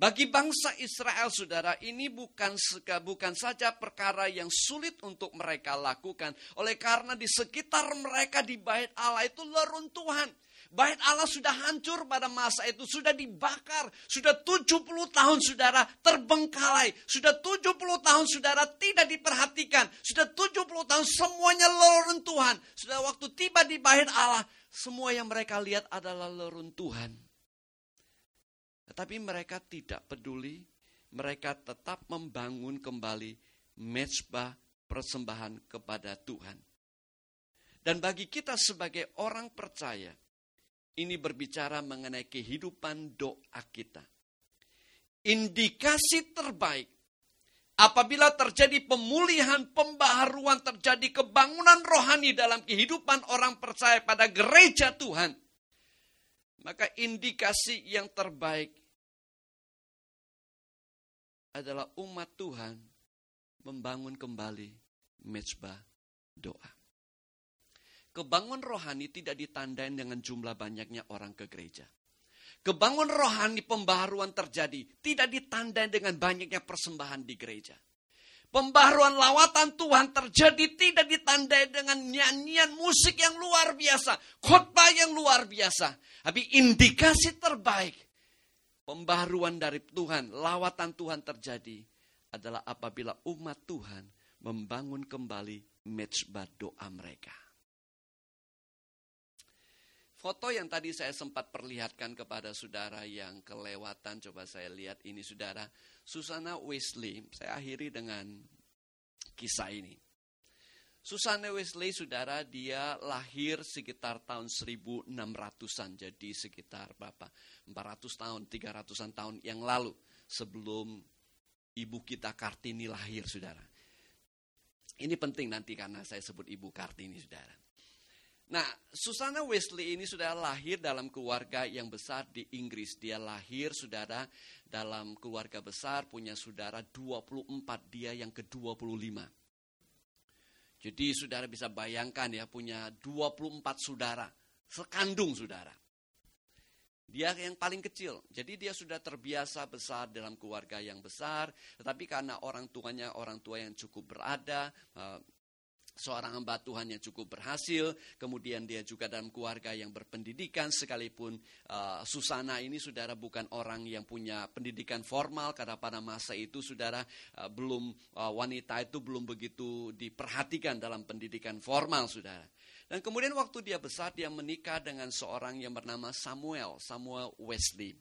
Bagi bangsa Israel, saudara, ini bukan bukan saja perkara yang sulit untuk mereka lakukan. Oleh karena di sekitar mereka di bait Allah itu leruntuhan. Bait Allah sudah hancur pada masa itu, sudah dibakar. Sudah 70 tahun saudara terbengkalai. Sudah 70 tahun saudara tidak diperhatikan. Sudah 70 tahun semuanya leruntuhan. Sudah waktu tiba di bait Allah, semua yang mereka lihat adalah leruntuhan. Tetapi mereka tidak peduli, mereka tetap membangun kembali mezbah persembahan kepada Tuhan. Dan bagi kita sebagai orang percaya, ini berbicara mengenai kehidupan doa kita. Indikasi terbaik apabila terjadi pemulihan, pembaharuan, terjadi kebangunan rohani dalam kehidupan orang percaya pada gereja Tuhan, maka indikasi yang terbaik adalah umat Tuhan membangun kembali mezbah doa. Kebangun rohani tidak ditandai dengan jumlah banyaknya orang ke gereja. Kebangun rohani pembaharuan terjadi tidak ditandai dengan banyaknya persembahan di gereja. Pembaharuan lawatan Tuhan terjadi tidak ditandai dengan nyanyian musik yang luar biasa, khotbah yang luar biasa. Tapi indikasi terbaik pembaruan dari Tuhan, lawatan Tuhan terjadi adalah apabila umat Tuhan membangun kembali mezbah doa mereka. Foto yang tadi saya sempat perlihatkan kepada saudara yang kelewatan, coba saya lihat ini saudara. Susana Wesley, saya akhiri dengan kisah ini. Susana Wesley, saudara, dia lahir sekitar tahun 1600-an, jadi sekitar berapa? 400 tahun, 300-an tahun yang lalu sebelum ibu kita Kartini lahir, saudara. Ini penting nanti karena saya sebut ibu Kartini, saudara. Nah, Susana Wesley ini sudah lahir dalam keluarga yang besar di Inggris. Dia lahir, saudara, dalam keluarga besar, punya saudara 24, dia yang ke-25. Jadi saudara bisa bayangkan ya punya 24 saudara, sekandung saudara. Dia yang paling kecil, jadi dia sudah terbiasa besar dalam keluarga yang besar, tetapi karena orang tuanya orang tua yang cukup berada, eh, seorang hamba Tuhan yang cukup berhasil, kemudian dia juga dalam keluarga yang berpendidikan, sekalipun uh, Susana ini saudara bukan orang yang punya pendidikan formal, karena pada masa itu saudara uh, belum uh, wanita itu belum begitu diperhatikan dalam pendidikan formal saudara. Dan kemudian waktu dia besar dia menikah dengan seorang yang bernama Samuel, Samuel Wesley.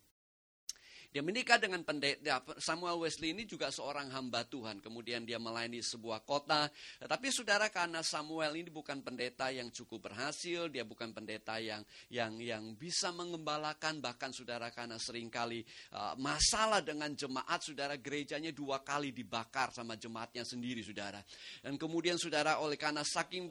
Dia menikah dengan pendeta Samuel Wesley ini juga seorang hamba Tuhan. Kemudian dia melayani sebuah kota. Tapi saudara karena Samuel ini bukan pendeta yang cukup berhasil, dia bukan pendeta yang yang yang bisa mengembalakan bahkan saudara karena sering kali uh, masalah dengan jemaat saudara gerejanya dua kali dibakar sama jemaatnya sendiri saudara. Dan kemudian saudara oleh karena saking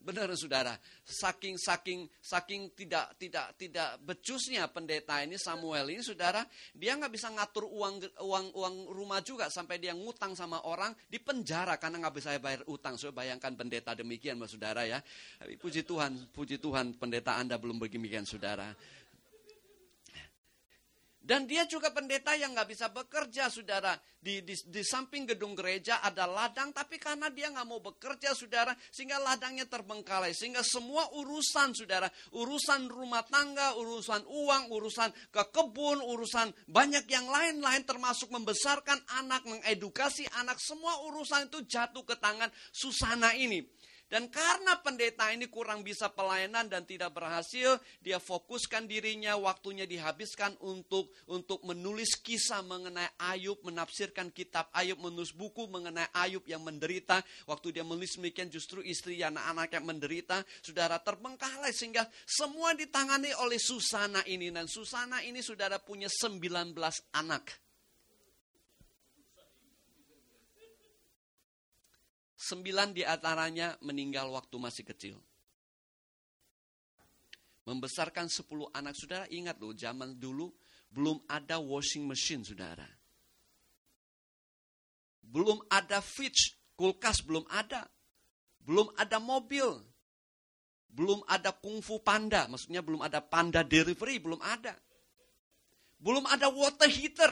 Benar saudara, saking saking saking tidak tidak tidak becusnya pendeta ini Samuel ini saudara, dia nggak bisa ngatur uang uang uang rumah juga sampai dia ngutang sama orang di penjara karena nggak bisa bayar utang. So bayangkan pendeta demikian, mas saudara ya. Puji Tuhan, puji Tuhan pendeta Anda belum begini saudara. Dan dia juga pendeta yang nggak bisa bekerja, saudara. Di, di, di samping gedung gereja ada ladang, tapi karena dia nggak mau bekerja, saudara, sehingga ladangnya terbengkalai. Sehingga semua urusan, saudara, urusan rumah tangga, urusan uang, urusan ke kebun, urusan banyak yang lain-lain, termasuk membesarkan anak, mengedukasi anak, semua urusan itu jatuh ke tangan Susana ini. Dan karena pendeta ini kurang bisa pelayanan dan tidak berhasil, dia fokuskan dirinya, waktunya dihabiskan untuk untuk menulis kisah mengenai Ayub, menafsirkan kitab Ayub, menulis buku mengenai Ayub yang menderita. Waktu dia menulis demikian justru istri anak-anak yang menderita, saudara terbengkalai sehingga semua ditangani oleh Susana ini. Dan Susana ini saudara punya 19 anak. Sembilan di antaranya meninggal waktu masih kecil. Membesarkan sepuluh anak, saudara ingat loh zaman dulu belum ada washing machine saudara. Belum ada fridge, kulkas belum ada. Belum ada mobil. Belum ada kungfu panda, maksudnya belum ada panda delivery, belum ada. Belum ada water heater.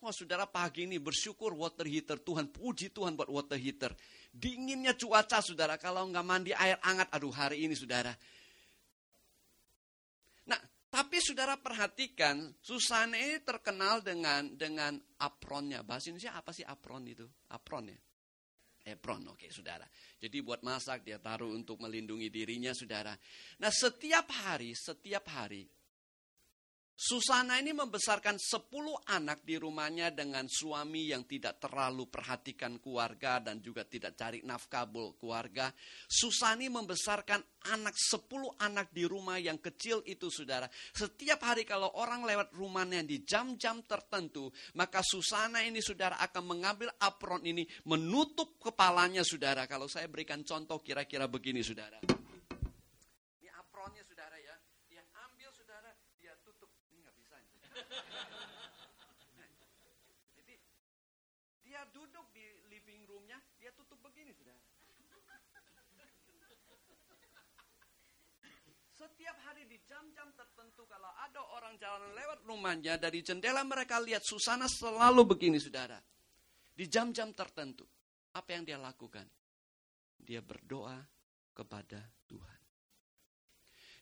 Wah saudara pagi ini bersyukur water heater. Tuhan puji Tuhan buat water heater. Dinginnya cuaca saudara, kalau nggak mandi air hangat, aduh hari ini saudara. Nah, tapi saudara perhatikan, Susana ini terkenal dengan dengan apronnya. Bahasa Indonesia apa sih apron itu? Apron ya? Apron, oke saudara. Jadi buat masak dia taruh untuk melindungi dirinya saudara. Nah setiap hari, setiap hari Susana ini membesarkan 10 anak di rumahnya dengan suami yang tidak terlalu perhatikan keluarga dan juga tidak cari nafkah keluarga. Susani membesarkan anak 10 anak di rumah yang kecil itu saudara. Setiap hari kalau orang lewat rumahnya di jam-jam tertentu, maka Susana ini saudara akan mengambil apron ini menutup kepalanya saudara. Kalau saya berikan contoh kira-kira begini saudara. Setiap hari di jam-jam tertentu kalau ada orang jalan lewat rumahnya dari jendela mereka lihat Susana selalu begini saudara. Di jam-jam tertentu. Apa yang dia lakukan? Dia berdoa kepada Tuhan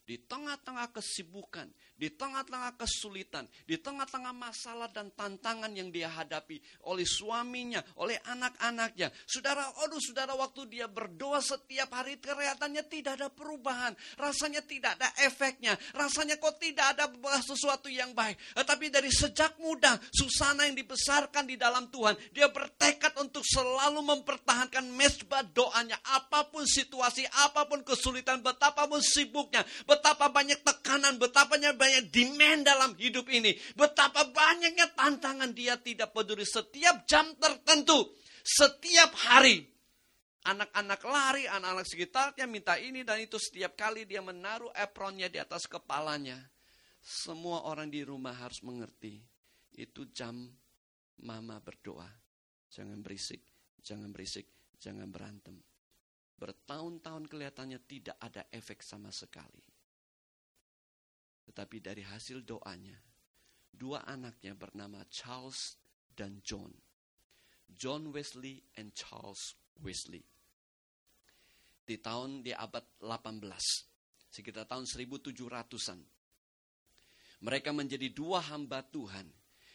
di tengah-tengah kesibukan, di tengah-tengah kesulitan, di tengah-tengah masalah dan tantangan yang dia hadapi oleh suaminya, oleh anak-anaknya. Saudara, aduh saudara waktu dia berdoa setiap hari kelihatannya tidak ada perubahan, rasanya tidak ada efeknya, rasanya kok tidak ada sesuatu yang baik. Tetapi dari sejak muda, Susana yang dibesarkan di dalam Tuhan, dia bertekad untuk selalu mempertahankan mesbah doanya, apa pun situasi, apa pun kesulitan, betapapun sibuknya, betapa banyak tekanan, betapa banyak demand dalam hidup ini. Betapa banyaknya tantangan dia tidak peduli setiap jam tertentu. Setiap hari. Anak-anak lari, anak-anak sekitarnya minta ini dan itu. Setiap kali dia menaruh apronnya di atas kepalanya. Semua orang di rumah harus mengerti. Itu jam mama berdoa. Jangan berisik, jangan berisik, jangan berantem. Bertahun-tahun kelihatannya tidak ada efek sama sekali. Tetapi dari hasil doanya, dua anaknya bernama Charles dan John. John Wesley and Charles Wesley. Di tahun di abad 18, sekitar tahun 1700-an. Mereka menjadi dua hamba Tuhan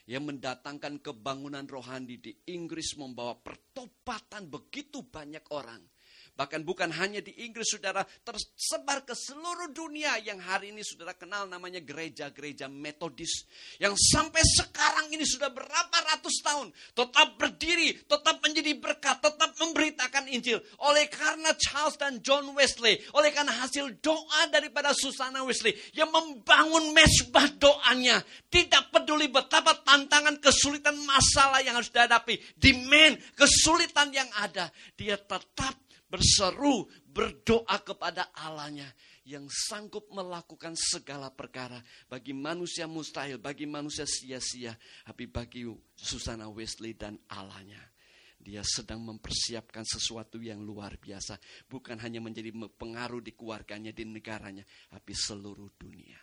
yang mendatangkan kebangunan rohani di Inggris membawa pertobatan begitu banyak orang Bahkan bukan hanya di Inggris, saudara, tersebar ke seluruh dunia yang hari ini saudara kenal namanya gereja-gereja metodis. Yang sampai sekarang ini sudah berapa ratus tahun tetap berdiri, tetap menjadi berkat, tetap memberitakan Injil. Oleh karena Charles dan John Wesley, oleh karena hasil doa daripada Susana Wesley yang membangun mesbah doanya. Tidak peduli betapa tantangan, kesulitan, masalah yang harus dihadapi. Demand, kesulitan yang ada. Dia tetap berseru, berdoa kepada Allahnya yang sanggup melakukan segala perkara bagi manusia mustahil, bagi manusia sia-sia, tapi bagi Susana Wesley dan Allahnya. Dia sedang mempersiapkan sesuatu yang luar biasa, bukan hanya menjadi pengaruh di keluarganya, di negaranya, tapi seluruh dunia.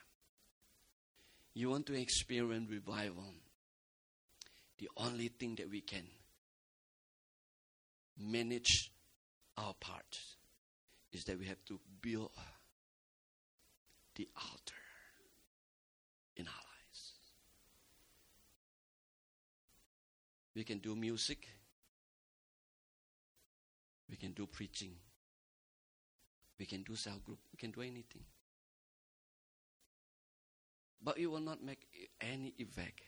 you want to experience revival, the only thing that we can manage our part is that we have to build the altar in our lives. We can do music, we can do preaching, we can do cell group, we can do anything. But it will not make any effect,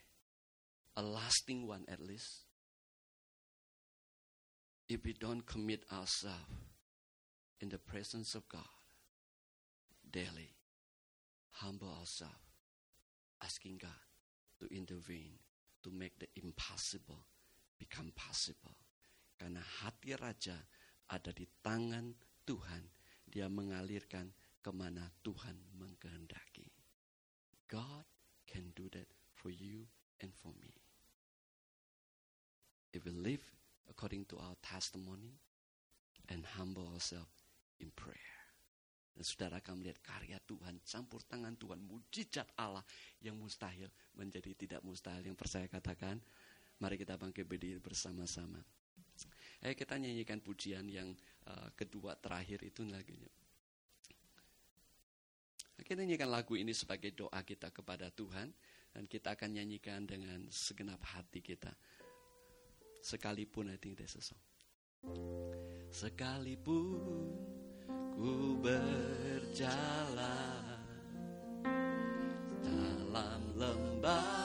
a lasting one at least, if we don't commit ourselves in the presence of God daily, humble ourselves, asking God to intervene, to make the impossible become possible. Karena hati raja ada di tangan Tuhan, dia mengalirkan kemana Tuhan mengkehendaki. God can do that for you and for me. If we live according to our testimony and humble ourselves in prayer. Dan saudara akan melihat karya Tuhan, campur tangan Tuhan, mujizat Allah yang mustahil menjadi tidak mustahil. Yang percaya katakan, mari kita bangkit berdiri bersama-sama. Ayo kita nyanyikan pujian yang uh, kedua terakhir itu lagi. Kita nyanyikan lagu ini sebagai doa kita kepada Tuhan dan kita akan nyanyikan dengan segenap hati kita. Sekalipun I think song. Sekalipun ku berjalan dalam lembah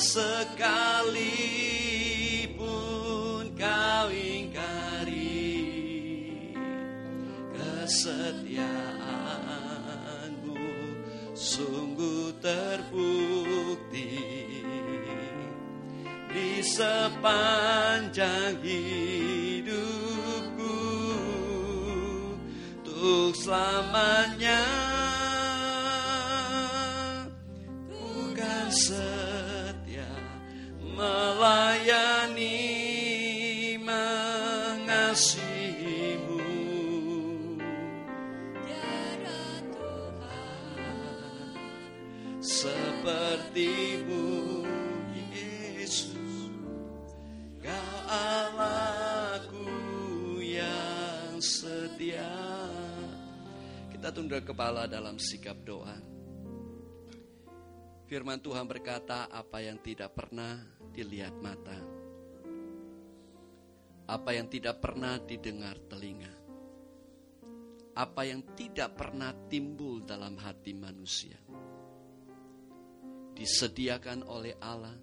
sekalipun kau ingkari kesetiaanmu sungguh terbukti di sepanjang hidupku. Untuk selamanya tunduk kepala dalam sikap doa Firman Tuhan berkata apa yang tidak pernah dilihat mata Apa yang tidak pernah didengar telinga Apa yang tidak pernah timbul dalam hati manusia disediakan oleh Allah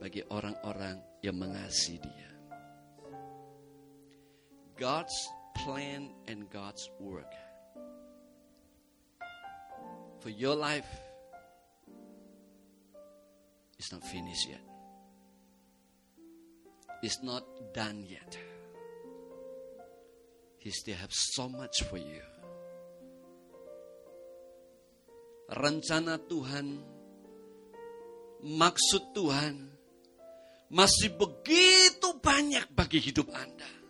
bagi orang-orang yang mengasihi Dia. God's plan and God's work for your life is not finished yet. It's not done yet. He still have so much for you. Rencana Tuhan maksud Tuhan masih begitu banyak bagi hidup Anda.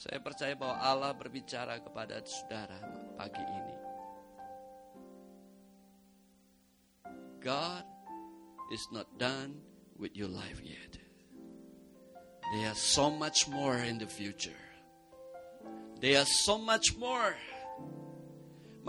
Saya percaya bahwa Allah berbicara kepada saudara pagi ini. God is not done with your life yet. There's so much more in the future. There are so much more.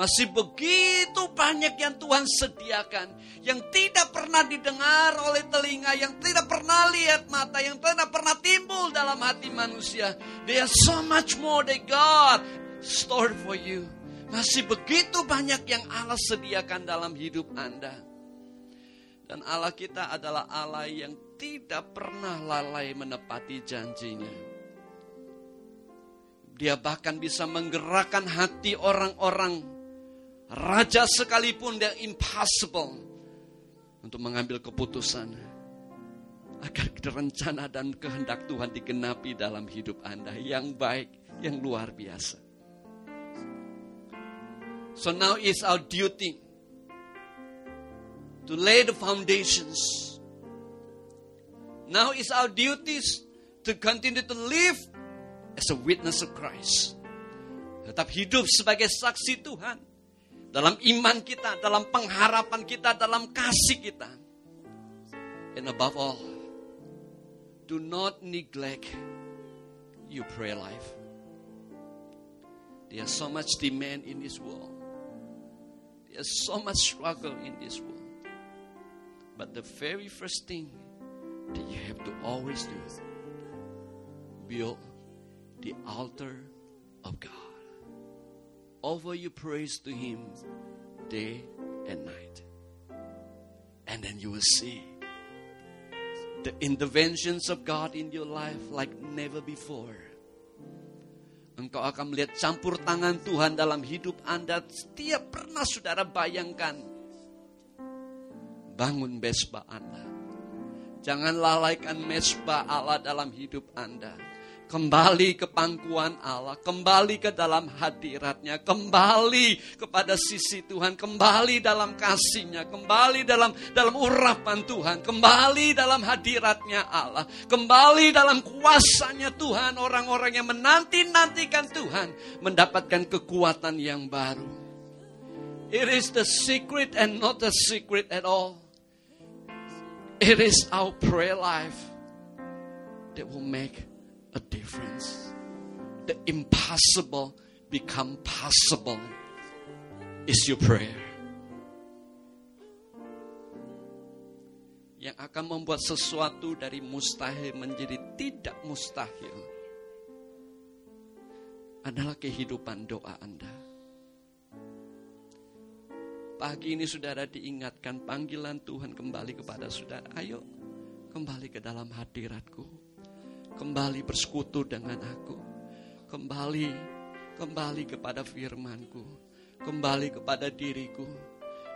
Masih begitu banyak yang Tuhan sediakan. Yang tidak pernah didengar oleh telinga. Yang tidak pernah lihat mata. Yang tidak pernah timbul dalam hati manusia. There are so much more that God stored for you. Masih begitu banyak yang Allah sediakan dalam hidup Anda. Dan Allah kita adalah Allah yang tidak pernah lalai menepati janjinya. Dia bahkan bisa menggerakkan hati orang-orang raja sekalipun yang impossible untuk mengambil keputusan agar rencana dan kehendak Tuhan digenapi dalam hidup Anda yang baik, yang luar biasa. So now is our duty to lay the foundations. Now is our duties to continue to live as a witness of Christ. Tetap hidup sebagai saksi Tuhan dalam iman kita, dalam pengharapan kita, dalam kasih kita. And above all, do not neglect your prayer life. There's so much demand in this world. There's so much struggle in this world. But the very first thing that you have to always do build the altar of God. Offer your praise to Him day and night. And then you will see the interventions of God in your life like never before. Engkau akan melihat campur tangan Tuhan dalam hidup Anda. Setiap pernah saudara bayangkan. Bangun mesbah Anda. Jangan lalaikan mesbah Allah dalam hidup Anda. Kembali ke pangkuan Allah, kembali ke dalam hadiratnya, kembali kepada sisi Tuhan, kembali dalam kasihnya, kembali dalam dalam urapan Tuhan, kembali dalam hadiratnya Allah, kembali dalam kuasanya Tuhan, orang-orang yang menanti-nantikan Tuhan mendapatkan kekuatan yang baru. It is the secret and not the secret at all. It is our prayer life that will make a difference. The impossible become possible is your prayer. Yang akan membuat sesuatu dari mustahil menjadi tidak mustahil adalah kehidupan doa Anda. Pagi ini saudara diingatkan panggilan Tuhan kembali kepada saudara. Ayo kembali ke dalam hadiratku kembali bersekutu dengan aku. Kembali, kembali kepada firmanku. Kembali kepada diriku.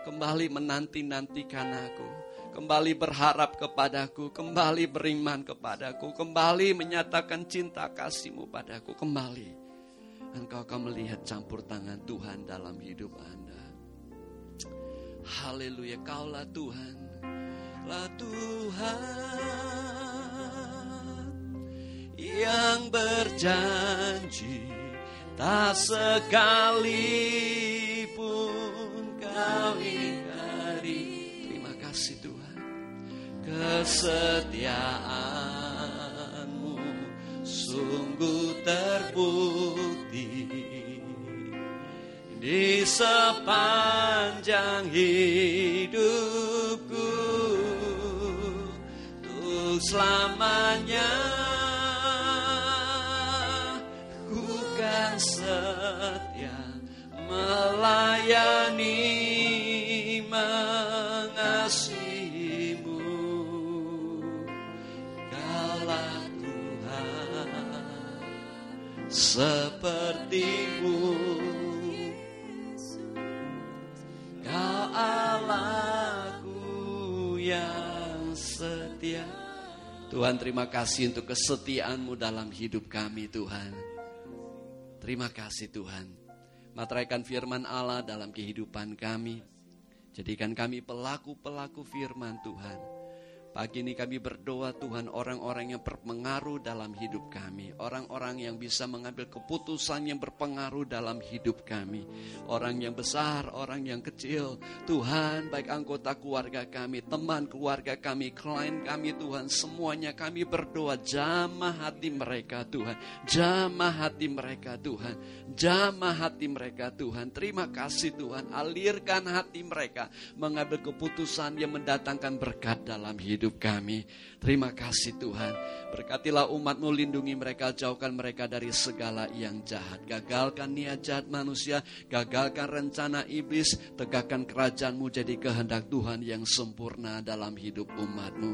Kembali menanti-nantikan aku. Kembali berharap kepadaku. Kembali beriman kepadaku. Kembali menyatakan cinta kasihmu padaku. Kembali. Engkau akan melihat campur tangan Tuhan dalam hidup Anda. Haleluya, kaulah Tuhan. Lah Tuhan yang berjanji tak sekalipun kau ingkari. Terima kasih Tuhan. Kesetiaanmu sungguh terbukti di sepanjang hidupku untuk selamanya. Setia melayani mengasihimu Kaulah Tuhan sepertimu Kau Allahku yang setia Tuhan terima kasih untuk kesetiaanmu dalam hidup kami Tuhan. Terima kasih Tuhan. Materaikan firman Allah dalam kehidupan kami. Jadikan kami pelaku-pelaku firman Tuhan. Pagi ini kami berdoa Tuhan orang-orang yang berpengaruh dalam hidup kami. Orang-orang yang bisa mengambil keputusan yang berpengaruh dalam hidup kami. Orang yang besar, orang yang kecil. Tuhan baik anggota keluarga kami, teman keluarga kami, klien kami Tuhan. Semuanya kami berdoa jamah hati mereka Tuhan. Jamah hati mereka Tuhan. Jamah hati mereka Tuhan. Terima kasih Tuhan. Alirkan hati mereka mengambil keputusan yang mendatangkan berkat dalam hidup hidup kami. Terima kasih Tuhan. Berkatilah umatmu, lindungi mereka, jauhkan mereka dari segala yang jahat. Gagalkan niat jahat manusia, gagalkan rencana iblis, tegakkan kerajaanmu jadi kehendak Tuhan yang sempurna dalam hidup umatmu.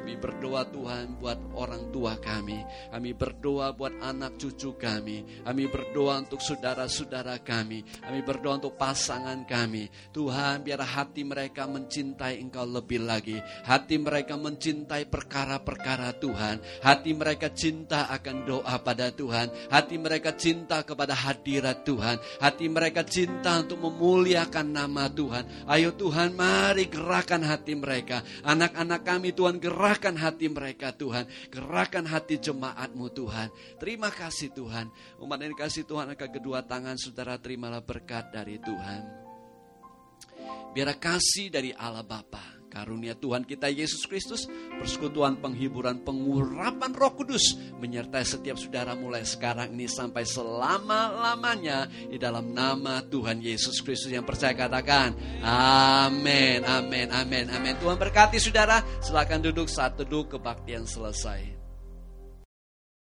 Kami berdoa Tuhan buat orang tua kami. Kami berdoa buat anak cucu kami. Kami berdoa untuk saudara-saudara kami. Kami berdoa untuk pasangan kami. Tuhan biar hati mereka mencintai engkau lebih lagi. Hati mereka mereka mencintai perkara-perkara Tuhan. Hati mereka cinta akan doa pada Tuhan. Hati mereka cinta kepada hadirat Tuhan. Hati mereka cinta untuk memuliakan nama Tuhan. Ayo Tuhan, mari gerakan hati mereka. Anak-anak kami Tuhan, gerakan hati mereka Tuhan. Gerakan hati jemaatmu Tuhan. Terima kasih Tuhan. Umat ini kasih Tuhan akan kedua tangan saudara terimalah berkat dari Tuhan. Biar kasih dari Allah Bapa Karunia Tuhan kita Yesus Kristus, persekutuan penghiburan pengurapan Roh Kudus menyertai setiap saudara mulai sekarang ini sampai selama-lamanya di dalam nama Tuhan Yesus Kristus yang percaya katakan amin amin amin amin. Tuhan berkati saudara silakan duduk saat duduk kebaktian selesai